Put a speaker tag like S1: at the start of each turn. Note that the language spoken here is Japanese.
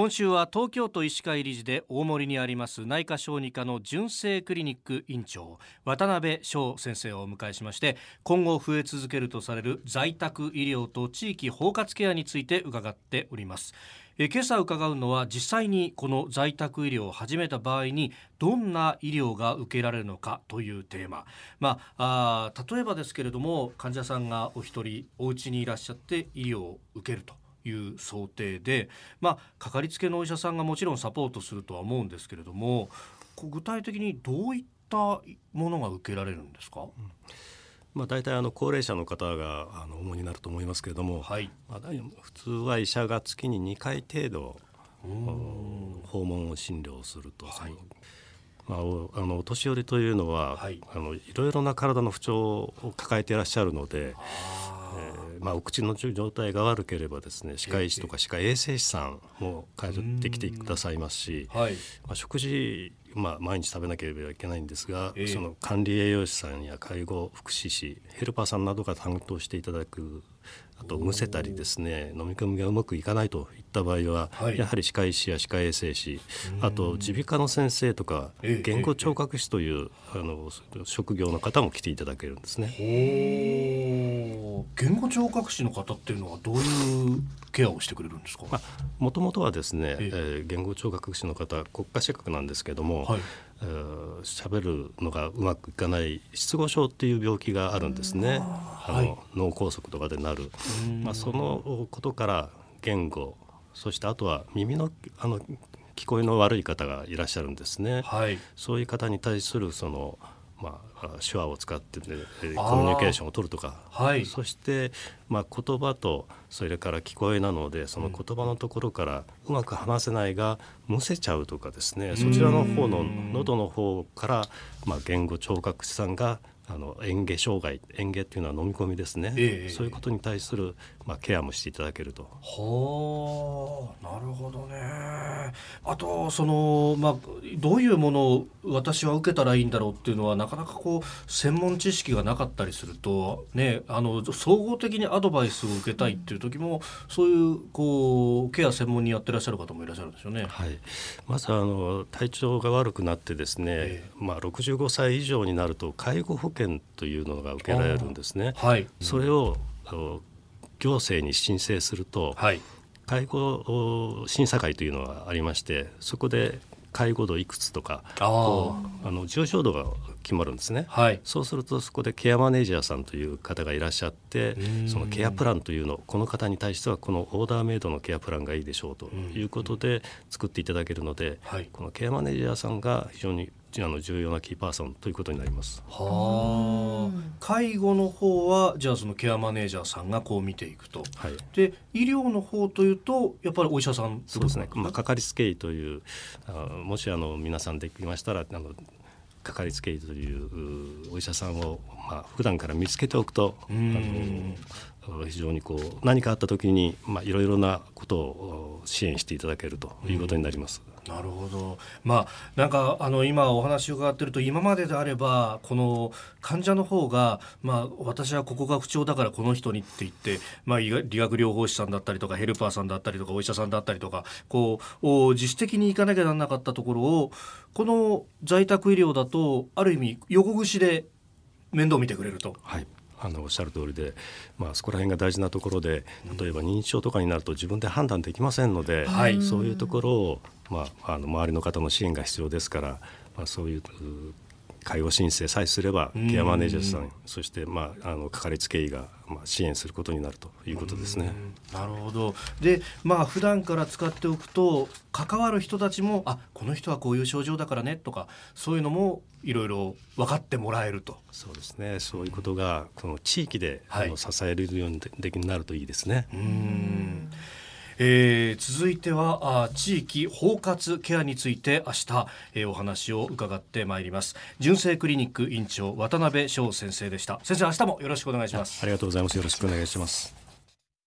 S1: 今週は東京都医師会理事で大森にあります内科小児科の純正クリニック院長渡辺翔先生をお迎えしまして今後増え続けるとされる在宅医療と地域包括ケアについて伺っております。え今朝伺うのは実際にこの在宅医療を始めた場合にどんな医療が受けられるのかというテーマ、まあ、あ例えばですけれども患者さんがお一人お家にいらっしゃって医療を受けると。いう想定で、まあ、かかりつけのお医者さんがもちろんサポートするとは思うんですけれども具体的にどういったものが受けられるんですか、うん。
S2: まあ、大体あの高齢者の方があの主になると思いますけれども、はい、まあ、普通は医者が月に2回程度訪問診療すると、はい、まあ、あのお年寄りというのは、はい、あのいろいろな体の不調を抱えていらっしゃるので。えーまあ、お口の状態が悪ければですね歯科医師とか歯科衛生士さんも通ってきてくださいますし、はい、まあ、食事、まあ、毎日食べなければいけないんですが、えー、その管理栄養士さんや介護福祉士ヘルパーさんなどが担当していただくあとむせたりですね飲み込みがうまくいかないといった場合は、はい、やはり歯科医師や歯科衛生士あと耳鼻科の先生とか言語聴覚士という、あの職業の方も来ていただけるんですね。
S1: 言語聴覚士の方っていうのはどういうケアをしてくれるんですか？
S2: もともとはですね、えー、言語聴覚士の方国家資格なんですけども、はい、喋るのがうまくいかない失語症っていう病気があるんですね。あの、はい、脳梗塞とかでなる。まあそのことから言語そしてあとは耳のあの聞こえの悪い方がいらっしゃるんですね。はい、そういう方に対するそのまあ、手話を使って、ね、コミュニケーションを取るとか、はい、そして、まあ、言葉とそれから聞こえなのでその言葉のところからうまく話せないがむせちゃうとかですね。そちらの方の喉の方から、まあ、言語聴覚士さんがあの嚥下障害嚥下っていうのは飲み込みですね、えー、そういうことに対する、まあ、ケアもしていただけると。
S1: はあなるほどね。あとその、まあ、どういうものを私は受けたらいいんだろうっていうのはなかなかこう専門知識がなかったりすると、ね、あの総合的にアドバイスを受けたいっていう時もそういうこうケア専門にやってらっしゃる方もいらっしゃるんですよね。
S2: はい、まずあの体調が悪くなってですね、えー、まあ、65歳以上になると介護保険険というのが受けられるんですね。はい、それを行政に申請すると、はい、介護審査会というのがありましてそこで介護度いくつとかこうあの重症度が決まるんですね、はい、そうするとそこでケアマネージャーさんという方がいらっしゃってそのケアプランというのこの方に対してはこのオーダーメイドのケアプランがいいでしょうということで作っていただけるので、はい、このケアマネージャーさんが非常にあの重要なキーパーソンということになります。
S1: はあ、介護の方はじゃあそのケアマネージャーさんがこう見ていくと。はい、で医療の方というとやっぱりお医者さん
S2: そうですね。まあかかりつけ医というあもしあの皆さんできましたらあのかかりつけ医というお医者さんをまあ普段から見つけておくとあの非常にこう何かあった時にまあいろいろなことを支援していただけるということになります。
S1: なるほど、まあ、なんかあの今お話を伺ってると今までであればこの患者の方が、まあ、私はここが不調だからこの人にって言って、まあ、理学療法士さんだったりとかヘルパーさんだったりとかお医者さんだったりとかこう自主的に行かなきゃならなかったところをこの在宅医療だとある意味横串で面倒見てくれると。
S2: はいあのおっしゃる通りで、まあ、そこら辺が大事なところで例えば認知症とかになると自分で判断できませんので、はい、そういうところを、まあ、あの周りの方の支援が必要ですから、まあ、そういう介護申請さえすればケアマネージャーさんそして、まあ、あのかかりつけ医が、まあ、支援することになるということですね。
S1: なるほど。でまあ普段から使っておくと関わる人たちもあこの人はこういう症状だからねとかそういうのもいろいろ分かってもらえると。
S2: そうですね。そういうことがこの地域で、はい、あの支えるようにできなるといいですね。うん
S1: えー、続いてはあ地域包括ケアについて明日、えー、お話を伺ってまいります。純正クリニック院長渡辺翔先生でした。先生明日もよろしくお願いします。
S2: ありがとうございます。よろしくお願いします。